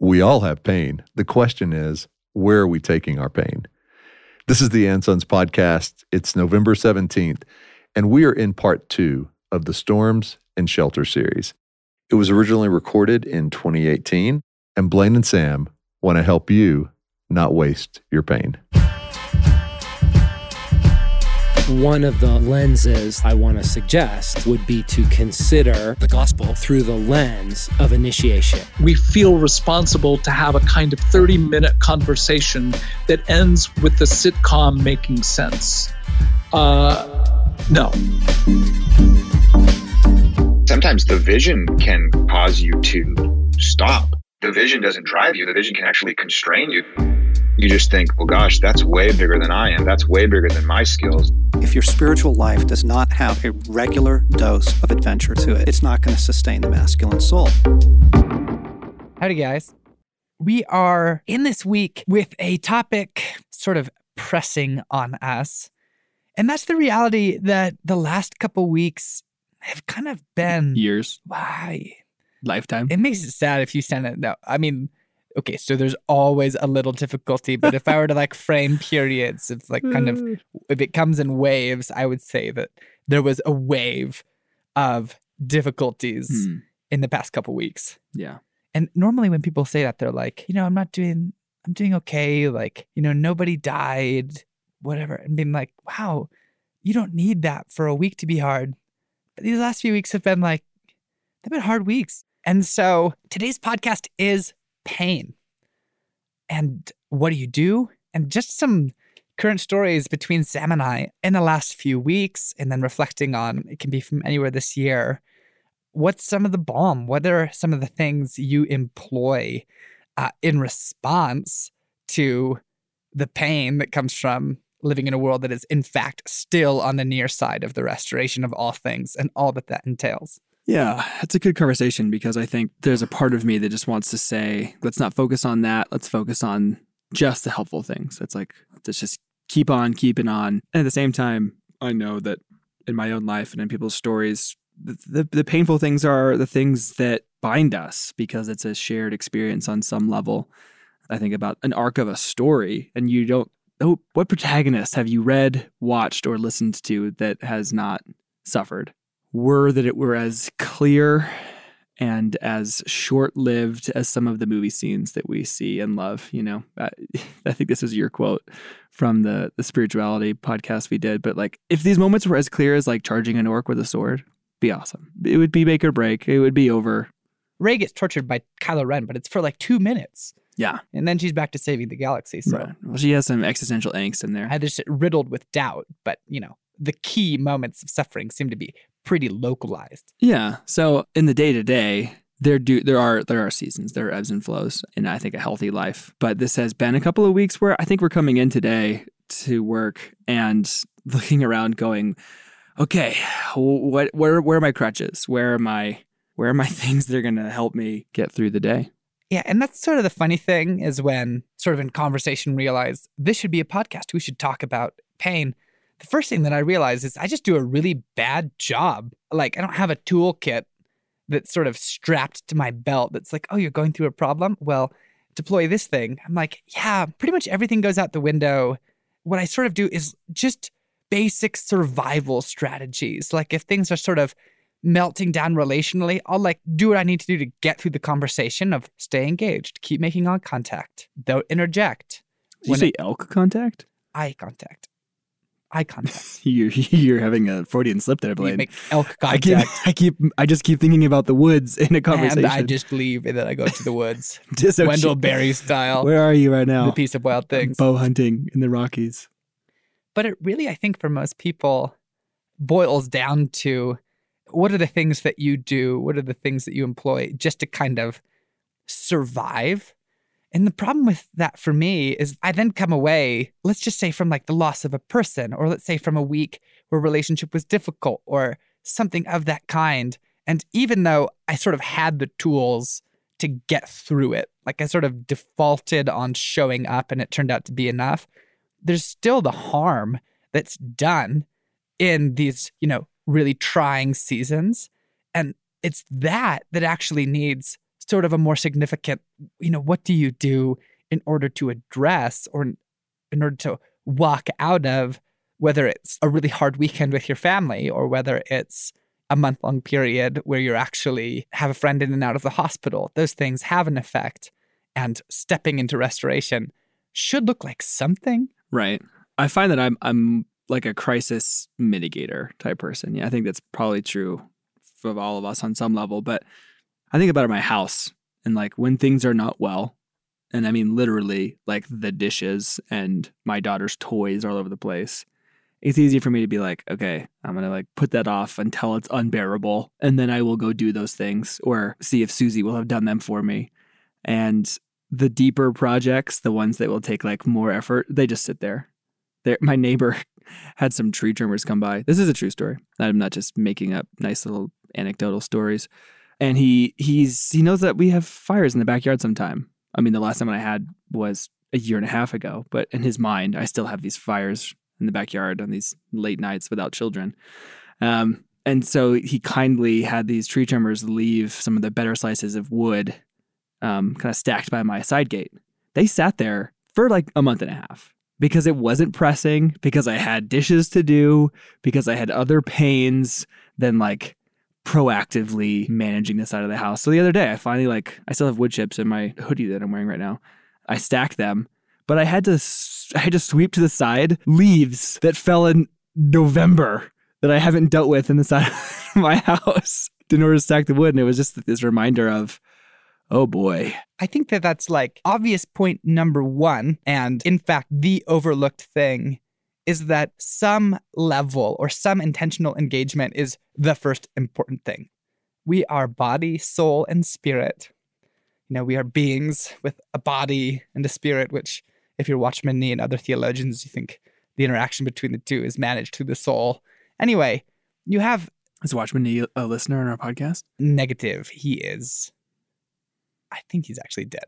We all have pain. The question is, where are we taking our pain? This is the Ann Sons podcast. It's November 17th, and we are in part two of the Storms and Shelter series. It was originally recorded in 2018, and Blaine and Sam want to help you not waste your pain. One of the lenses I want to suggest would be to consider the gospel through the lens of initiation. We feel responsible to have a kind of 30 minute conversation that ends with the sitcom making sense. Uh, no. Sometimes the vision can cause you to stop. The vision doesn't drive you, the vision can actually constrain you you just think, well, gosh, that's way bigger than I am. That's way bigger than my skills. If your spiritual life does not have a regular dose of adventure to it, it's not going to sustain the masculine soul. Howdy, guys. We are in this week with a topic sort of pressing on us. And that's the reality that the last couple weeks have kind of been years. Why? Lifetime. It makes it sad if you send it. No, I mean, okay, so there's always a little difficulty, but if I were to like frame periods, it's like kind of if it comes in waves, I would say that there was a wave of difficulties Hmm. in the past couple weeks. Yeah. And normally when people say that, they're like, you know, I'm not doing, I'm doing okay. Like, you know, nobody died, whatever. And being like, wow, you don't need that for a week to be hard. But these last few weeks have been like, they've been hard weeks. And so today's podcast is pain. And what do you do? And just some current stories between Sam and I in the last few weeks, and then reflecting on it can be from anywhere this year. What's some of the balm? What are some of the things you employ uh, in response to the pain that comes from living in a world that is, in fact, still on the near side of the restoration of all things and all that that entails? Yeah, that's a good conversation because I think there's a part of me that just wants to say, let's not focus on that. Let's focus on just the helpful things. It's like, let's just keep on keeping on. And at the same time, I know that in my own life and in people's stories, the, the, the painful things are the things that bind us because it's a shared experience on some level. I think about an arc of a story, and you don't Oh, what protagonist have you read, watched, or listened to that has not suffered? Were that it were as clear and as short-lived as some of the movie scenes that we see and love you know i, I think this is your quote from the the spirituality podcast we did but like if these moments were as clear as like charging an orc with a sword be awesome it would be make or break it would be over Rey gets tortured by Kylo Ren, but it's for like two minutes. yeah And then she's back to saving the galaxy. So right. well she has some existential angst in there I just riddled with doubt, but you know, the key moments of suffering seem to be pretty localized. Yeah. So in the day to day, there do there are there are seasons, there are ebbs and flows, and I think a healthy life. But this has been a couple of weeks where I think we're coming in today to work and looking around, going, okay, what where where are my crutches? Where are my where are my things that are going to help me get through the day? Yeah, and that's sort of the funny thing is when sort of in conversation realize this should be a podcast. We should talk about pain. The first thing that I realize is I just do a really bad job. Like I don't have a toolkit that's sort of strapped to my belt that's like, oh, you're going through a problem? Well, deploy this thing. I'm like, yeah, pretty much everything goes out the window. What I sort of do is just basic survival strategies. Like if things are sort of melting down relationally, I'll like do what I need to do to get through the conversation of stay engaged, keep making eye contact, don't interject. Did you say it- elk contact? eye contact. Eye contact. You're you're having a Freudian slip there, Blaine. make elk I keep, contact. I keep, I just keep thinking about the woods in a conversation. And I just leave and then I go to the woods. Wendell Berry style. Where are you right now? The peace of wild things. Bow hunting in the Rockies. But it really, I think, for most people, boils down to what are the things that you do? What are the things that you employ just to kind of survive? And the problem with that for me is I then come away, let's just say from like the loss of a person, or let's say from a week where relationship was difficult or something of that kind. And even though I sort of had the tools to get through it, like I sort of defaulted on showing up and it turned out to be enough, there's still the harm that's done in these, you know, really trying seasons. And it's that that actually needs sort of a more significant, you know, what do you do in order to address or in order to walk out of whether it's a really hard weekend with your family or whether it's a month long period where you actually have a friend in and out of the hospital. Those things have an effect. And stepping into restoration should look like something. Right. I find that I'm I'm like a crisis mitigator type person. Yeah, I think that's probably true of all of us on some level. But I think about it my house and like when things are not well, and I mean literally like the dishes and my daughter's toys all over the place. It's easy for me to be like, okay, I'm gonna like put that off until it's unbearable, and then I will go do those things or see if Susie will have done them for me. And the deeper projects, the ones that will take like more effort, they just sit there. There, my neighbor had some tree trimmers come by. This is a true story. I'm not just making up nice little anecdotal stories. And he he's he knows that we have fires in the backyard sometime. I mean, the last time I had was a year and a half ago, but in his mind, I still have these fires in the backyard on these late nights without children. Um, and so he kindly had these tree trimmers leave some of the better slices of wood um, kind of stacked by my side gate. They sat there for like a month and a half because it wasn't pressing, because I had dishes to do, because I had other pains than like proactively managing the side of the house. So the other day, I finally like I still have wood chips in my hoodie that I'm wearing right now. I stacked them, but I had to I had to sweep to the side leaves that fell in November that I haven't dealt with in the side of my house in order to stack the wood, and it was just this reminder of Oh boy. I think that that's like obvious point number one. And in fact, the overlooked thing is that some level or some intentional engagement is the first important thing. We are body, soul, and spirit. You know, we are beings with a body and a spirit, which, if you're Watchman Nee and other theologians, you think the interaction between the two is managed through the soul. Anyway, you have. Is Watchman Nee a listener in our podcast? Negative. He is. I think he's actually dead.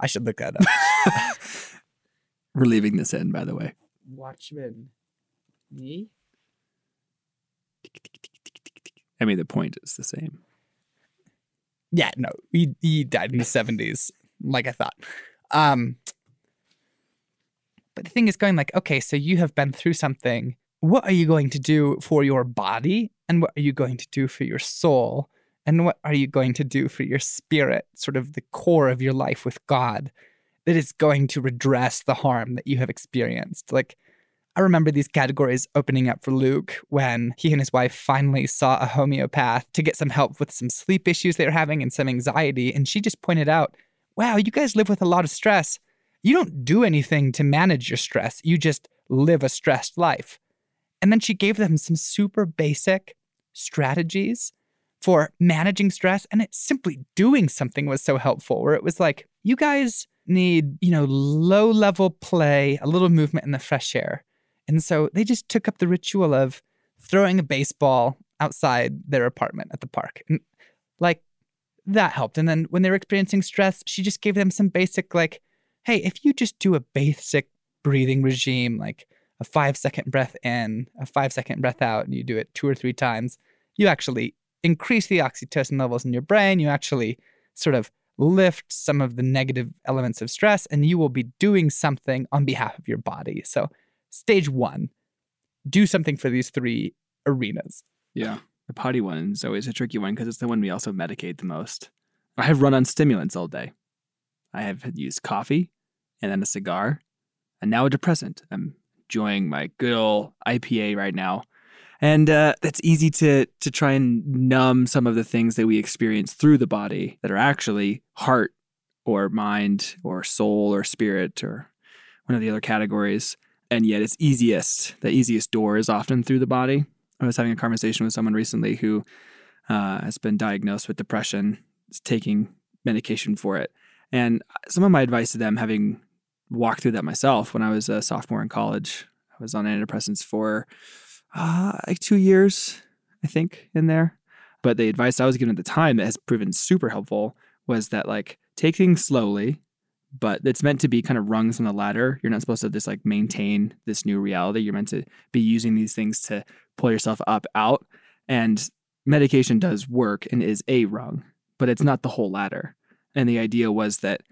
I should look that up. We're leaving this in, by the way. Watchman. Me? I mean, the point is the same. Yeah, no, he, he died in the 70s, like I thought. Um, but the thing is going like, okay, so you have been through something. What are you going to do for your body? And what are you going to do for your soul? And what are you going to do for your spirit, sort of the core of your life with God, that is going to redress the harm that you have experienced? Like, I remember these categories opening up for Luke when he and his wife finally saw a homeopath to get some help with some sleep issues they were having and some anxiety. And she just pointed out, wow, you guys live with a lot of stress. You don't do anything to manage your stress, you just live a stressed life. And then she gave them some super basic strategies for managing stress and it simply doing something was so helpful where it was like you guys need you know low level play a little movement in the fresh air. And so they just took up the ritual of throwing a baseball outside their apartment at the park. And like that helped. And then when they were experiencing stress she just gave them some basic like hey if you just do a basic breathing regime like a five second breath in a five second breath out and you do it two or three times you actually increase the oxytocin levels in your brain. You actually sort of lift some of the negative elements of stress, and you will be doing something on behalf of your body. So, stage one, do something for these three arenas. Yeah. The potty one is always a tricky one because it's the one we also medicate the most. I have run on stimulants all day. I have used coffee and then a cigar and now a depressant. I'm enjoying my good old IPA right now and uh, that's easy to to try and numb some of the things that we experience through the body that are actually heart or mind or soul or spirit or one of the other categories. And yet, it's easiest. The easiest door is often through the body. I was having a conversation with someone recently who uh, has been diagnosed with depression, is taking medication for it. And some of my advice to them, having walked through that myself when I was a sophomore in college, I was on antidepressants for uh, like two years, I think, in there. But the advice I was given at the time that has proven super helpful was that like take things slowly, but it's meant to be kind of rungs on the ladder. You're not supposed to just like maintain this new reality. You're meant to be using these things to pull yourself up out. And medication does work and is a rung, but it's not the whole ladder. And the idea was that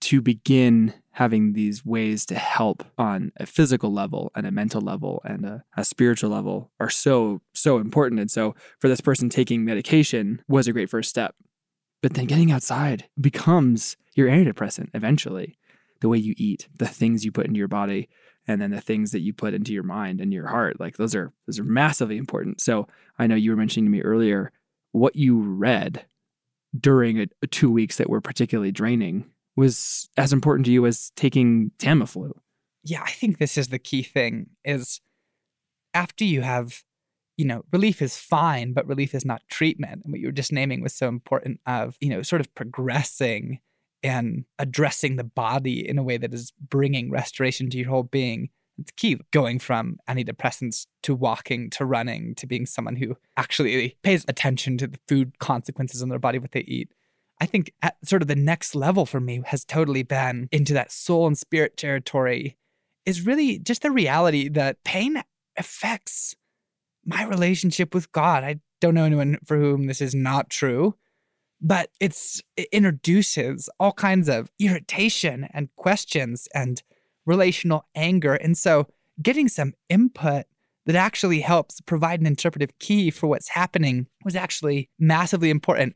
to begin having these ways to help on a physical level and a mental level and a, a, spiritual level are so, so important. And so for this person, taking medication was a great first step. But then getting outside becomes your antidepressant eventually. The way you eat, the things you put into your body, and then the things that you put into your mind and your heart. Like those are those are massively important. So I know you were mentioning to me earlier what you read during a, two weeks that were particularly draining was as important to you as taking Tamiflu. Yeah, I think this is the key thing is after you have, you know, relief is fine, but relief is not treatment. And what you were just naming was so important of, you know, sort of progressing and addressing the body in a way that is bringing restoration to your whole being. It's key going from antidepressants to walking to running to being someone who actually pays attention to the food consequences on their body, what they eat. I think at sort of the next level for me has totally been into that soul and spirit territory is really just the reality that pain affects my relationship with God. I don't know anyone for whom this is not true, but it's it introduces all kinds of irritation and questions and relational anger. And so getting some input that actually helps provide an interpretive key for what's happening was actually massively important.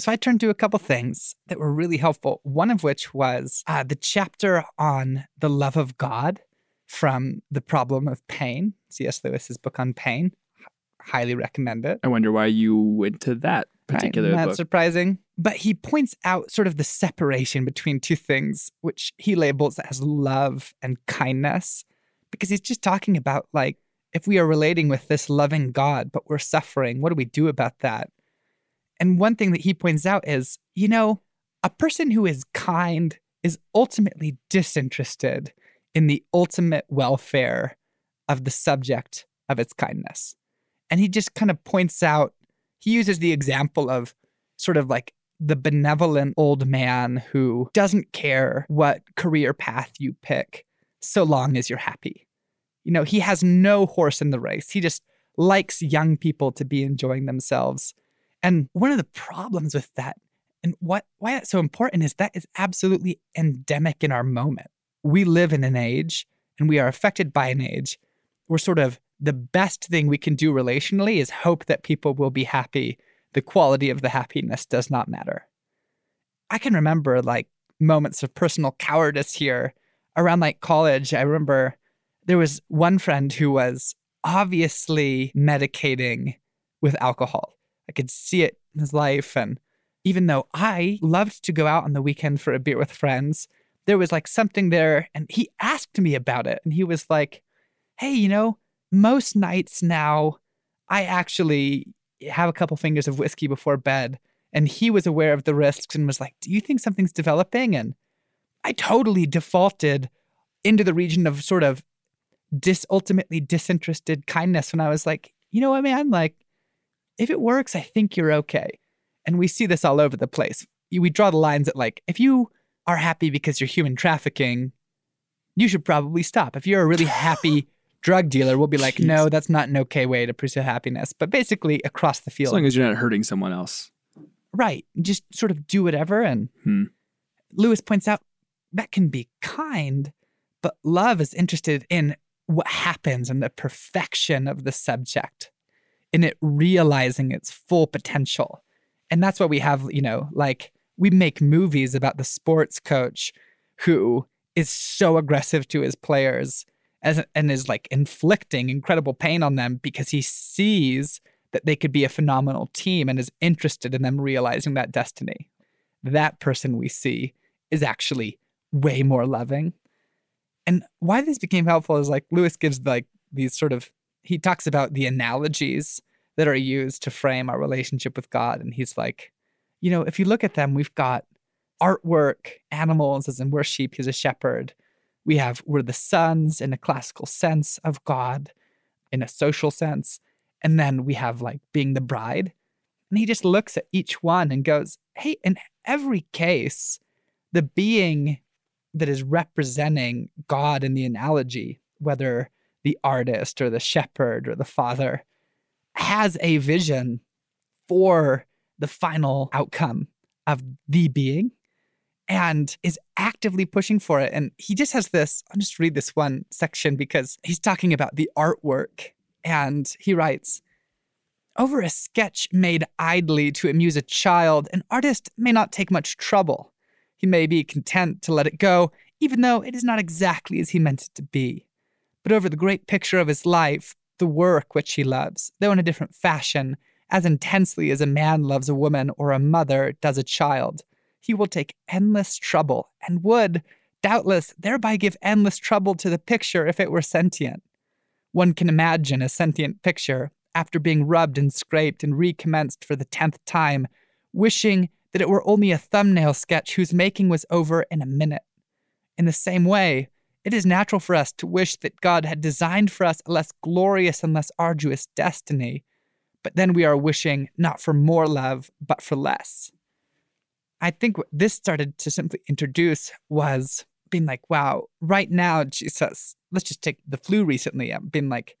So I turned to a couple things that were really helpful. One of which was uh, the chapter on the love of God from The Problem of Pain, C.S. Lewis's book on pain. H- highly recommend it. I wonder why you went to that particular right? Not book. surprising. But he points out sort of the separation between two things, which he labels as love and kindness, because he's just talking about like, if we are relating with this loving God, but we're suffering, what do we do about that? And one thing that he points out is, you know, a person who is kind is ultimately disinterested in the ultimate welfare of the subject of its kindness. And he just kind of points out, he uses the example of sort of like the benevolent old man who doesn't care what career path you pick so long as you're happy. You know, he has no horse in the race. He just likes young people to be enjoying themselves and one of the problems with that and what why that's so important is that is absolutely endemic in our moment. We live in an age and we are affected by an age where sort of the best thing we can do relationally is hope that people will be happy. The quality of the happiness does not matter. I can remember like moments of personal cowardice here around like college. I remember there was one friend who was obviously medicating with alcohol. I could see it in his life. And even though I loved to go out on the weekend for a beer with friends, there was like something there. And he asked me about it. And he was like, hey, you know, most nights now, I actually have a couple fingers of whiskey before bed. And he was aware of the risks and was like, do you think something's developing? And I totally defaulted into the region of sort of dis ultimately disinterested kindness when I was like, you know what, man? Like, if it works, I think you're okay. And we see this all over the place. We draw the lines at like, if you are happy because you're human trafficking, you should probably stop. If you're a really happy drug dealer, we'll be like, Jeez. no, that's not an okay way to pursue happiness. But basically, across the field. As long as you're not hurting someone else. right? Just sort of do whatever. And Hmm. Lewis points out that can be kind, but love is interested in what happens and the perfection of the subject in it realizing its full potential. And that's what we have, you know, like we make movies about the sports coach who is so aggressive to his players as, and is like inflicting incredible pain on them because he sees that they could be a phenomenal team and is interested in them realizing that destiny. That person we see is actually way more loving. And why this became helpful is like Lewis gives like these sort of he talks about the analogies that are used to frame our relationship with God. And he's like, you know, if you look at them, we've got artwork, animals, as in we're sheep, he's a shepherd. We have, we're the sons in a classical sense of God, in a social sense. And then we have like being the bride. And he just looks at each one and goes, hey, in every case, the being that is representing God in the analogy, whether the artist or the shepherd or the father has a vision for the final outcome of the being and is actively pushing for it. And he just has this, I'll just read this one section because he's talking about the artwork. And he writes, over a sketch made idly to amuse a child, an artist may not take much trouble. He may be content to let it go, even though it is not exactly as he meant it to be. But over the great picture of his life, the work which he loves, though in a different fashion, as intensely as a man loves a woman or a mother does a child, he will take endless trouble and would, doubtless, thereby give endless trouble to the picture if it were sentient. One can imagine a sentient picture, after being rubbed and scraped and recommenced for the tenth time, wishing that it were only a thumbnail sketch whose making was over in a minute. In the same way, it is natural for us to wish that God had designed for us a less glorious and less arduous destiny, but then we are wishing not for more love, but for less. I think what this started to simply introduce was being like, wow, right now, Jesus, let's just take the flu recently. I've been like,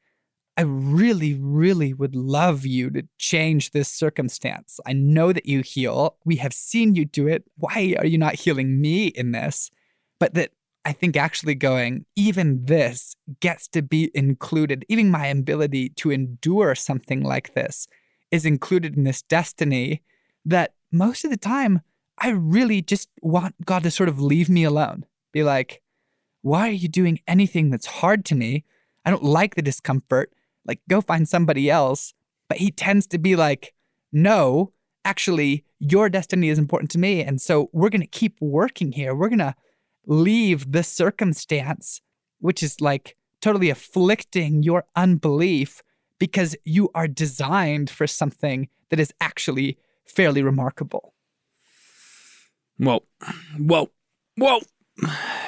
I really, really would love you to change this circumstance. I know that you heal. We have seen you do it. Why are you not healing me in this? But that I think actually going, even this gets to be included, even my ability to endure something like this is included in this destiny that most of the time I really just want God to sort of leave me alone. Be like, why are you doing anything that's hard to me? I don't like the discomfort. Like, go find somebody else. But he tends to be like, no, actually, your destiny is important to me. And so we're going to keep working here. We're going to leave the circumstance, which is like totally afflicting your unbelief because you are designed for something that is actually fairly remarkable. Whoa, whoa, whoa.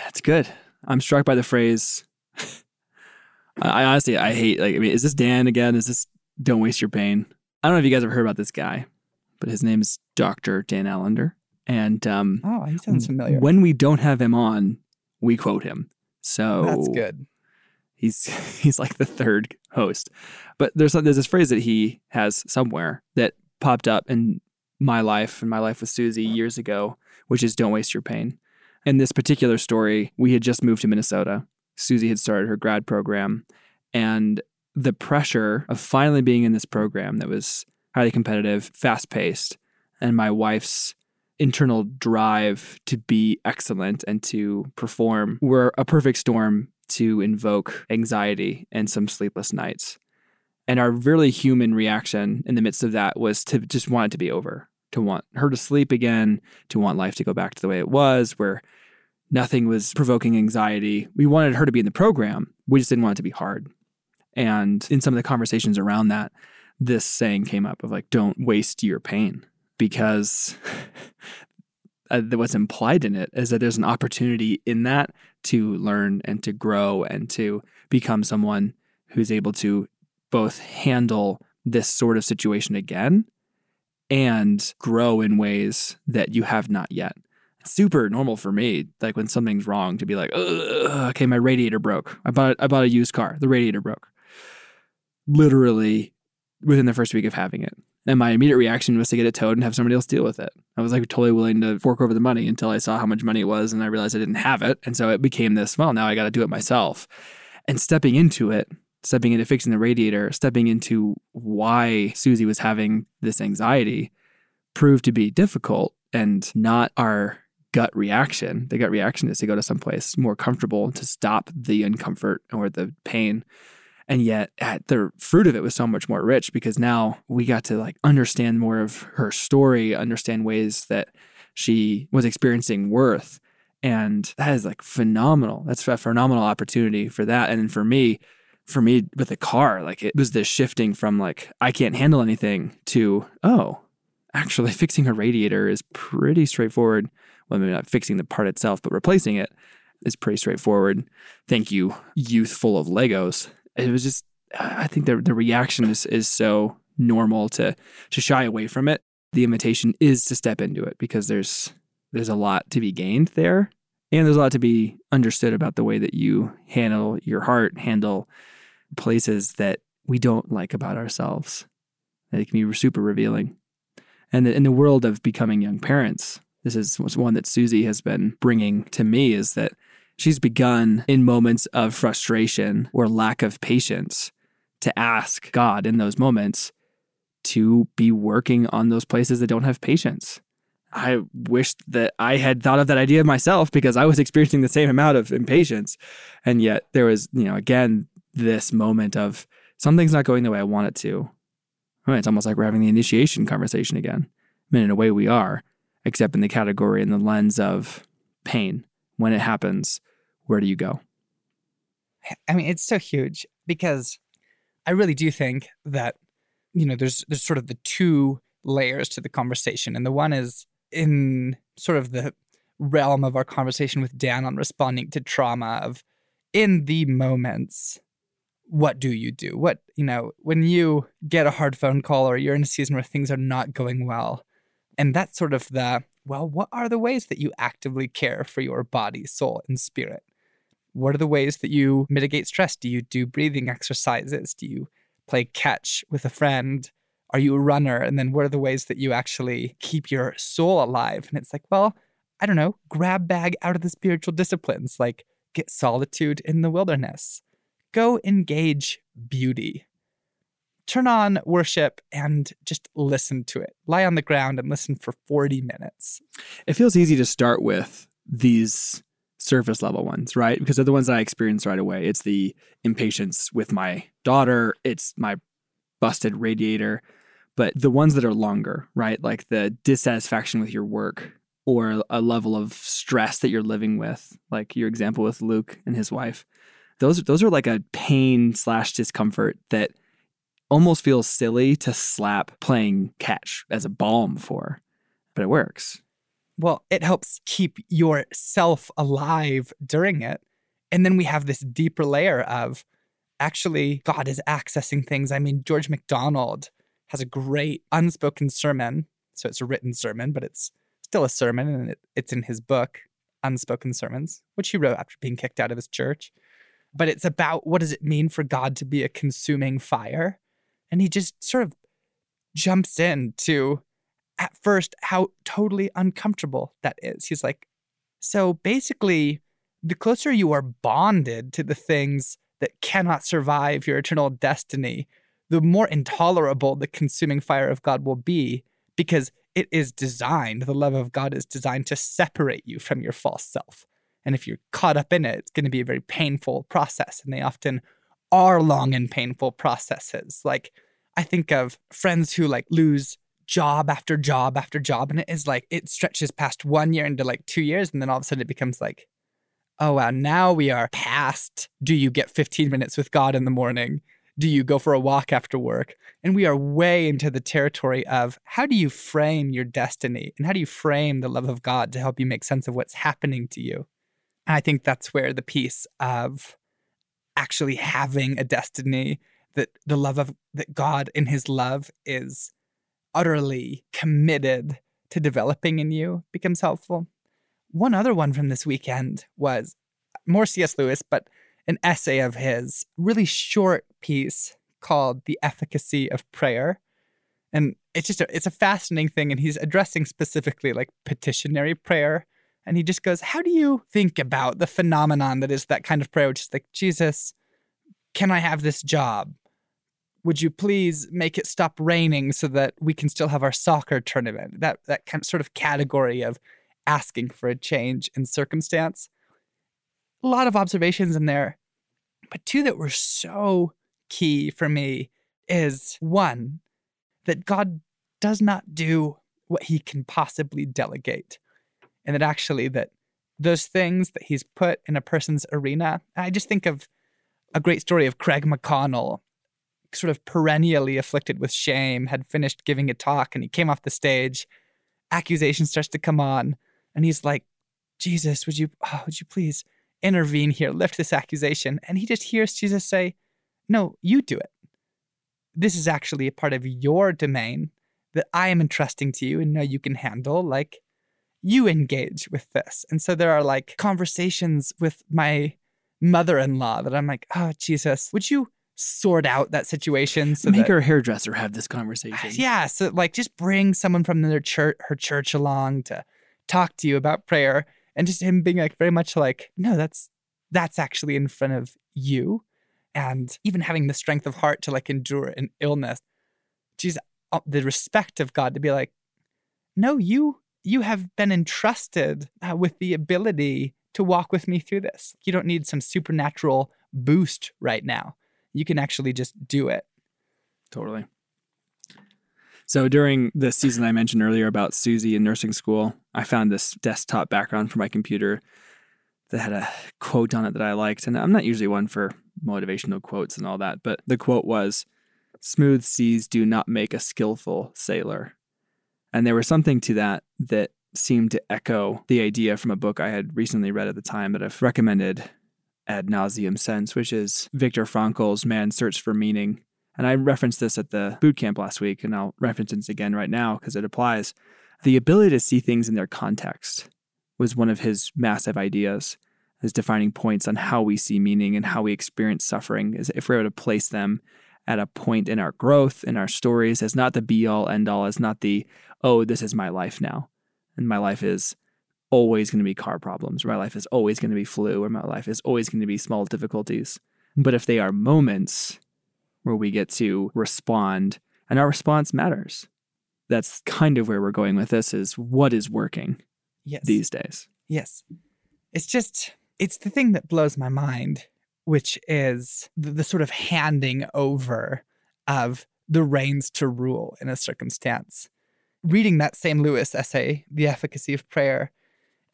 That's good. I'm struck by the phrase. I, honestly, I hate, like, I mean, is this Dan again? Is this don't waste your pain? I don't know if you guys have heard about this guy, but his name is Dr. Dan Allender. And um, Oh, he sounds familiar. when we don't have him on, we quote him. So That's good. He's he's like the third host. But there's there's this phrase that he has somewhere that popped up in my life and my life with Susie years ago, which is don't waste your pain. In this particular story, we had just moved to Minnesota. Susie had started her grad program and the pressure of finally being in this program that was highly competitive, fast paced, and my wife's internal drive to be excellent and to perform were a perfect storm to invoke anxiety and some sleepless nights. And our really human reaction in the midst of that was to just want it to be over, to want her to sleep again, to want life to go back to the way it was, where nothing was provoking anxiety. We wanted her to be in the program. We just didn't want it to be hard. And in some of the conversations around that, this saying came up of like, don't waste your pain because uh, what's implied in it is that there's an opportunity in that to learn and to grow and to become someone who's able to both handle this sort of situation again and grow in ways that you have not yet. It's super normal for me, like when something's wrong, to be like, okay, my radiator broke. I bought I bought a used car. The radiator broke. Literally within the first week of having it. And my immediate reaction was to get it towed and have somebody else deal with it. I was like totally willing to fork over the money until I saw how much money it was and I realized I didn't have it. And so it became this, well, now I got to do it myself. And stepping into it, stepping into fixing the radiator, stepping into why Susie was having this anxiety proved to be difficult and not our gut reaction. The gut reaction is to go to someplace more comfortable to stop the uncomfort or the pain. And yet at the fruit of it was so much more rich because now we got to like understand more of her story, understand ways that she was experiencing worth. And that is like phenomenal. That's a phenomenal opportunity for that. And for me, for me with the car, like it was this shifting from like, I can't handle anything to, oh, actually fixing a radiator is pretty straightforward. Well, maybe not fixing the part itself, but replacing it is pretty straightforward. Thank you, youth full of Legos. It was just, I think the, the reaction is, is so normal to, to shy away from it. The invitation is to step into it because there's, there's a lot to be gained there. And there's a lot to be understood about the way that you handle your heart, handle places that we don't like about ourselves. It can be super revealing. And in the world of becoming young parents, this is one that Susie has been bringing to me is that she's begun in moments of frustration or lack of patience to ask God in those moments to be working on those places that don't have patience. I wished that I had thought of that idea myself because I was experiencing the same amount of impatience. And yet there was, you know, again, this moment of something's not going the way I want it to. Right, it's almost like we're having the initiation conversation again. I mean, in a way, we are, except in the category and the lens of pain. When it happens, where do you go? I mean, it's so huge because I really do think that you know there's there's sort of the two layers to the conversation, and the one is in sort of the realm of our conversation with Dan on responding to trauma of in the moments what do you do? What you know when you get a hard phone call or you're in a season where things are not going well and that's sort of the well what are the ways that you actively care for your body soul and spirit what are the ways that you mitigate stress do you do breathing exercises do you play catch with a friend are you a runner? And then what are the ways that you actually keep your soul alive? And it's like, well, I don't know, grab bag out of the spiritual disciplines, like get solitude in the wilderness, go engage beauty. Turn on worship and just listen to it. Lie on the ground and listen for 40 minutes. It feels easy to start with these surface level ones, right? Because they're the ones that I experience right away. It's the impatience with my daughter, it's my busted radiator, but the ones that are longer, right? Like the dissatisfaction with your work or a level of stress that you're living with, like your example with Luke and his wife. Those those are like a pain slash discomfort that almost feels silly to slap playing catch as a balm for, but it works. Well, it helps keep yourself alive during it. And then we have this deeper layer of actually God is accessing things. I mean, George MacDonald has a great unspoken sermon. So it's a written sermon, but it's still a sermon, and it, it's in his book, Unspoken Sermons, which he wrote after being kicked out of his church. But it's about what does it mean for God to be a consuming fire? And he just sort of jumps into at first how totally uncomfortable that is. He's like, so basically, the closer you are bonded to the things that cannot survive your eternal destiny, the more intolerable the consuming fire of God will be because it is designed, the love of God is designed to separate you from your false self. And if you're caught up in it, it's going to be a very painful process. And they often are long and painful processes. Like, I think of friends who like lose job after job after job. And it is like, it stretches past one year into like two years. And then all of a sudden it becomes like, oh, wow, now we are past do you get 15 minutes with God in the morning? do you go for a walk after work? And we are way into the territory of how do you frame your destiny and how do you frame the love of God to help you make sense of what's happening to you? And I think that's where the piece of actually having a destiny that the love of that God in his love is utterly committed to developing in you becomes helpful. One other one from this weekend was more C.S. Lewis, but an essay of his, really short piece called The Efficacy of Prayer. And it's just a, it's a fascinating thing and he's addressing specifically like petitionary prayer and he just goes, "How do you think about the phenomenon that is that kind of prayer which is like, Jesus, can I have this job? Would you please make it stop raining so that we can still have our soccer tournament?" That that kind of sort of category of asking for a change in circumstance a lot of observations in there, but two that were so key for me is one, that God does not do what he can possibly delegate. And that actually that those things that he's put in a person's arena, I just think of a great story of Craig McConnell, sort of perennially afflicted with shame, had finished giving a talk and he came off the stage. Accusation starts to come on, and he's like, Jesus, would you, oh, would you please intervene here, lift this accusation. And he just hears Jesus say, No, you do it. This is actually a part of your domain that I am entrusting to you and know you can handle. Like, you engage with this. And so there are like conversations with my mother in law that I'm like, Oh, Jesus, would you sort out that situation. So Make that, her hairdresser have this conversation. yeah, so like just bring someone from their church, her church along to talk to you about prayer, and just him being like very much like, no, that's that's actually in front of you, and even having the strength of heart to like endure an illness. Geez, uh, the respect of God to be like, no, you you have been entrusted uh, with the ability to walk with me through this. You don't need some supernatural boost right now. You can actually just do it. Totally. So during the season I mentioned earlier about Susie in nursing school, I found this desktop background for my computer that had a quote on it that I liked. And I'm not usually one for motivational quotes and all that, but the quote was Smooth seas do not make a skillful sailor. And there was something to that that seemed to echo the idea from a book I had recently read at the time that I've recommended ad nauseum sense, which is Viktor Frankl's Man's Search for Meaning. And I referenced this at the boot camp last week, and I'll reference it again right now because it applies. The ability to see things in their context was one of his massive ideas, his defining points on how we see meaning and how we experience suffering. Is if we're able to place them at a point in our growth, in our stories, as not the be all end all, as not the, oh, this is my life now. And my life is always going to be car problems, my life is always going to be flu, or my life is always going to be small difficulties. But if they are moments where we get to respond and our response matters, that's kind of where we're going with this is what is working Yes. these days. Yes. It's just, it's the thing that blows my mind, which is the, the sort of handing over of the reins to rule in a circumstance. Reading that same Lewis essay, The Efficacy of Prayer,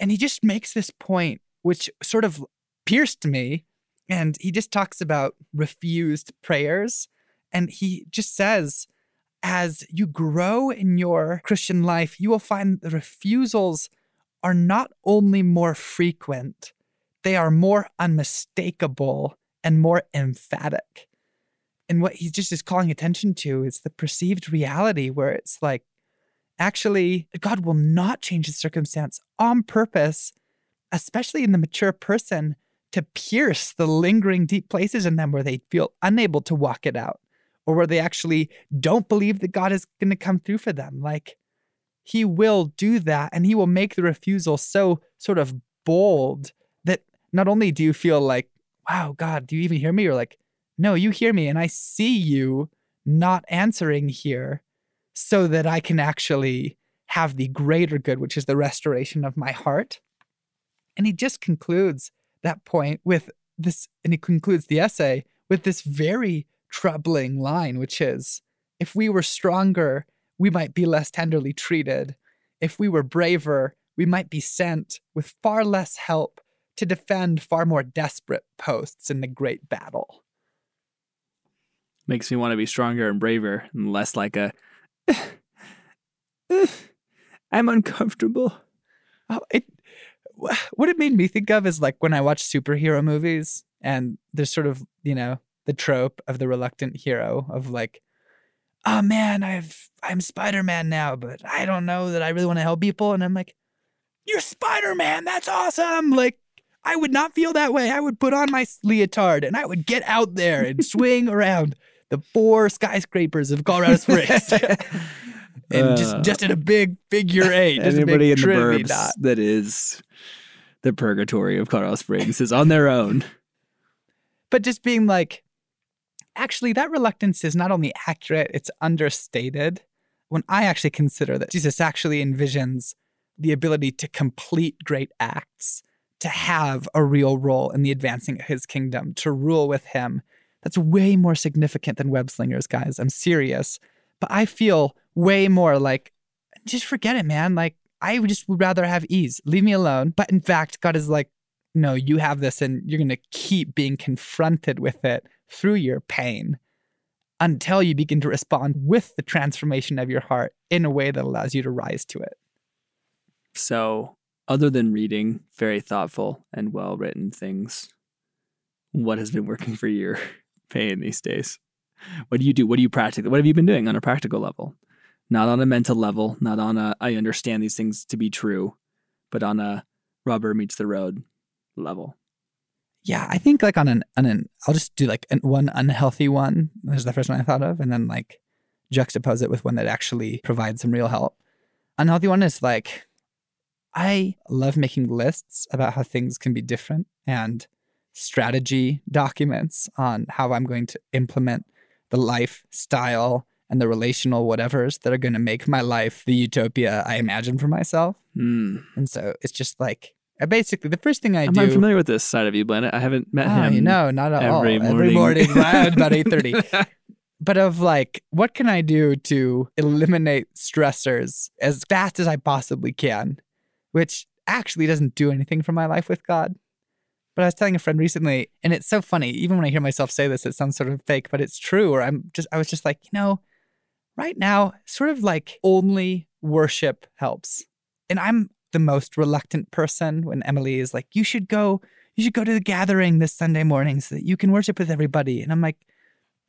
and he just makes this point, which sort of pierced me. And he just talks about refused prayers. And he just says, as you grow in your Christian life, you will find the refusals are not only more frequent, they are more unmistakable and more emphatic. And what he just is calling attention to is the perceived reality where it's like, actually, God will not change the circumstance on purpose, especially in the mature person, to pierce the lingering deep places in them where they feel unable to walk it out or where they actually don't believe that God is going to come through for them. Like, he will do that and he will make the refusal so sort of bold that not only do you feel like, wow, God, do you even hear me? You're like, no, you hear me and I see you not answering here so that I can actually have the greater good, which is the restoration of my heart. And he just concludes that point with this, and he concludes the essay with this very troubling line, which is if we were stronger, we might be less tenderly treated. If we were braver, we might be sent with far less help to defend far more desperate posts in the great battle. Makes me want to be stronger and braver and less like a, I'm uncomfortable. Oh, it what it made me think of is like when I watch superhero movies and there's sort of, you know, the trope of the reluctant hero of like, oh man, I've I'm Spider-Man now, but I don't know that I really want to help people. And I'm like, You're Spider-Man, that's awesome. Like, I would not feel that way. I would put on my leotard and I would get out there and swing around the four skyscrapers of Colorado Springs. and just Uh, just in a big figure eight. Just Anybody in the burbs dot. that is the purgatory of Colorado Springs is on their own. but just being like, actually, that reluctance is not only accurate, it's understated. When I actually consider that Jesus actually envisions the ability to complete great acts, to have a real role in the advancing of his kingdom, to rule with him, that's way more significant than web slingers, guys. I'm serious. But I feel way more like, just forget it, man. Like, I just would rather have ease. Leave me alone. But in fact, God is like, no, you have this and you're going to keep being confronted with it through your pain until you begin to respond with the transformation of your heart in a way that allows you to rise to it. So, other than reading very thoughtful and well written things, what has been working for your pain these days? What do you do? What do you practically? What have you been doing on a practical level? Not on a mental level, not on a I understand these things to be true, but on a rubber meets the road level. Yeah, I think like on an on an I'll just do like an, one unhealthy one. There's the first one I thought of, and then like juxtapose it with one that actually provides some real help. Unhealthy one is like I love making lists about how things can be different and strategy documents on how I'm going to implement the lifestyle and the relational whatevers that are going to make my life the utopia I imagine for myself. Mm. And so it's just like basically the first thing I do I'm familiar with this side of you, Blended. I haven't met Oh, him. No, not at all. every Every morning. morning around about eight thirty. But of like, what can I do to eliminate stressors as fast as I possibly can, which actually doesn't do anything for my life with God. But I was telling a friend recently, and it's so funny. Even when I hear myself say this, it sounds sort of fake, but it's true. Or I'm just, I was just like, you know, right now, sort of like only worship helps. And I'm the most reluctant person when Emily is like, you should go, you should go to the gathering this Sunday morning so that you can worship with everybody. And I'm like,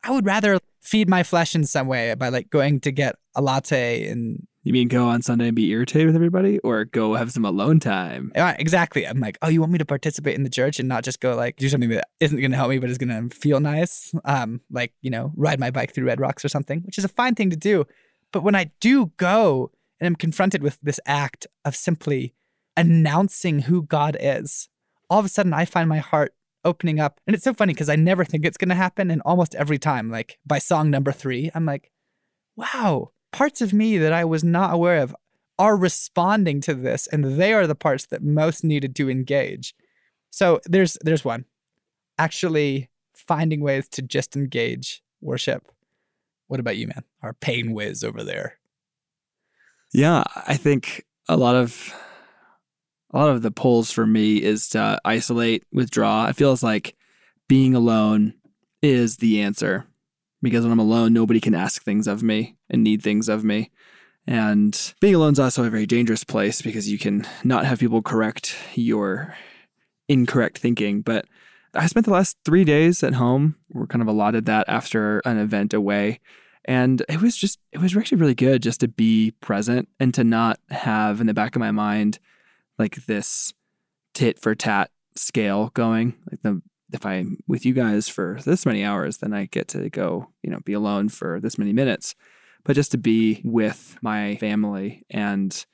I would rather feed my flesh in some way by like going to get a latte and You mean go on Sunday and be irritated with everybody, or go have some alone time? Yeah, exactly. I'm like, oh, you want me to participate in the church and not just go like do something that isn't going to help me, but is going to feel nice, um, like you know, ride my bike through Red Rocks or something, which is a fine thing to do. But when I do go and I'm confronted with this act of simply announcing who God is, all of a sudden I find my heart opening up, and it's so funny because I never think it's going to happen, and almost every time, like by song number three, I'm like, wow, parts of me that I was not aware of are responding to this and they are the parts that most needed to engage. So there's there's one. Actually finding ways to just engage worship. What about you, man? Our pain whiz over there. Yeah, I think a lot of a lot of the pulls for me is to isolate, withdraw. It feels like being alone is the answer because when I'm alone, nobody can ask things of me and need things of me. And being alone is also a very dangerous place because you can not have people correct your incorrect thinking. But I spent the last three days at home. We're kind of allotted that after an event away. And it was just, it was actually really good just to be present and to not have in the back of my mind like this tit for tat scale going. Like the, if I'm with you guys for this many hours, then I get to go, you know, be alone for this many minutes. But just to be with my family and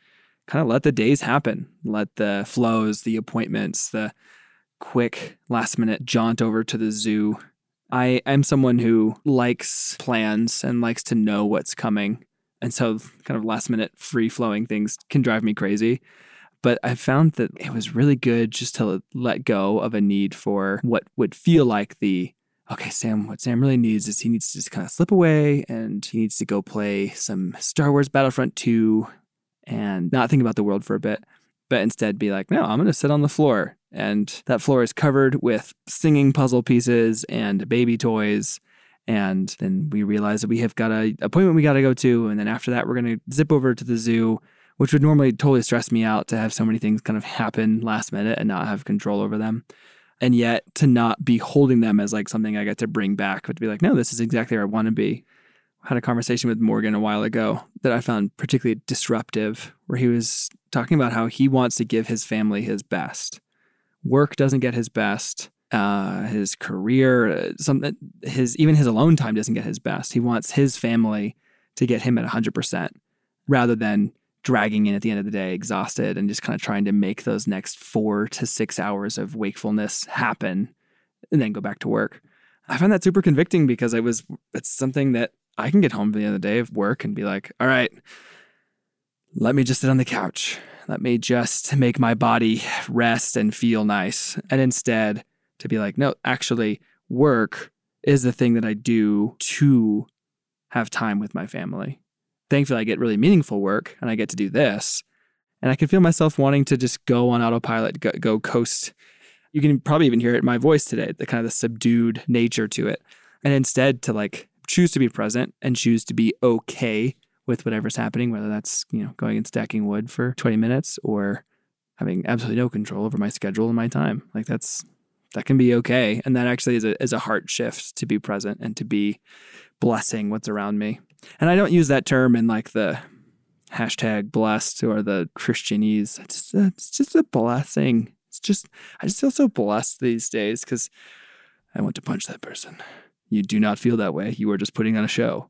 kind of let the days happen, let the flows, the appointments, the quick last minute jaunt over to the zoo I am someone who likes plans and likes to know what's coming. And so, kind of last minute free flowing things can drive me crazy. But I found that it was really good just to let go of a need for what would feel like the okay, Sam, what Sam really needs is he needs to just kind of slip away and he needs to go play some Star Wars Battlefront 2 and not think about the world for a bit, but instead be like, no, I'm going to sit on the floor. And that floor is covered with singing puzzle pieces and baby toys. And then we realize that we have got a appointment we got to go to, and then after that, we're gonna zip over to the zoo, which would normally totally stress me out to have so many things kind of happen last minute and not have control over them. And yet to not be holding them as like something I get to bring back, but to be like, no, this is exactly where I want to be. I had a conversation with Morgan a while ago that I found particularly disruptive, where he was talking about how he wants to give his family his best work doesn't get his best. Uh, his career, uh, some his even his alone time doesn't get his best. He wants his family to get him at 100% rather than dragging in at the end of the day exhausted and just kind of trying to make those next 4 to 6 hours of wakefulness happen and then go back to work. I found that super convicting because it was it's something that I can get home at the end of the day of work and be like, "All right, let me just sit on the couch. Let me just make my body rest and feel nice. And instead, to be like, no, actually, work is the thing that I do to have time with my family. Thankfully, I get really meaningful work and I get to do this. And I can feel myself wanting to just go on autopilot, go, go coast. You can probably even hear it in my voice today, the kind of the subdued nature to it. And instead, to like choose to be present and choose to be okay with whatever's happening, whether that's, you know, going and stacking wood for 20 minutes or having absolutely no control over my schedule and my time. Like that's that can be okay. And that actually is a is a heart shift to be present and to be blessing what's around me. And I don't use that term in like the hashtag blessed or the Christianese. It's just, a, it's just a blessing. It's just, I just feel so blessed these days because I want to punch that person. You do not feel that way. You are just putting on a show.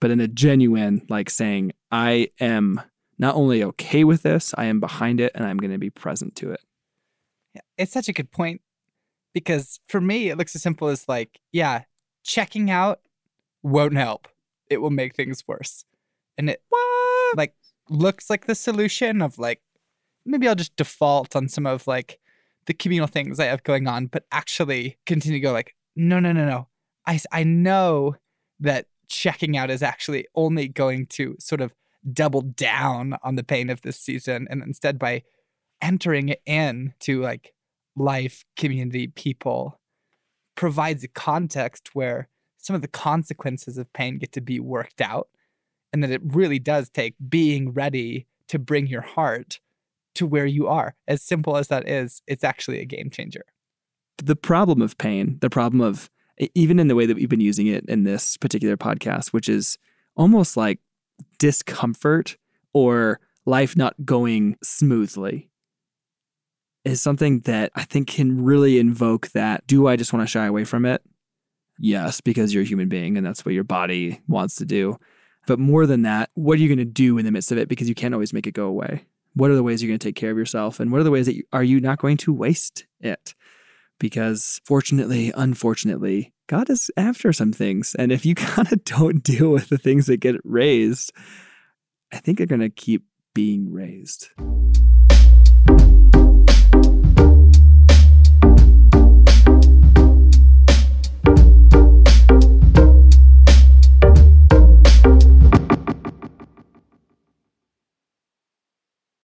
But in a genuine, like saying, I am not only okay with this, I am behind it and I'm going to be present to it. It's such a good point because for me, it looks as simple as like, yeah, checking out won't help. It will make things worse. And it what? like looks like the solution of like maybe I'll just default on some of like the communal things I have going on, but actually continue to go like, no, no, no, no. I, I know that checking out is actually only going to sort of double down on the pain of this season. And instead, by entering it in to like life, community, people, provides a context where some of the consequences of pain get to be worked out. And that it really does take being ready to bring your heart to where you are. As simple as that is, it's actually a game changer. The problem of pain, the problem of even in the way that we've been using it in this particular podcast, which is almost like discomfort or life not going smoothly, is something that I think can really invoke that. Do I just want to shy away from it? Yes, because you're a human being and that's what your body wants to do. But more than that, what are you going to do in the midst of it? Because you can't always make it go away. What are the ways you're going to take care of yourself? And what are the ways that you, are you not going to waste it? because fortunately, unfortunately, God is after some things. And if you kind of don't deal with the things that get raised, I think they're going to keep being raised.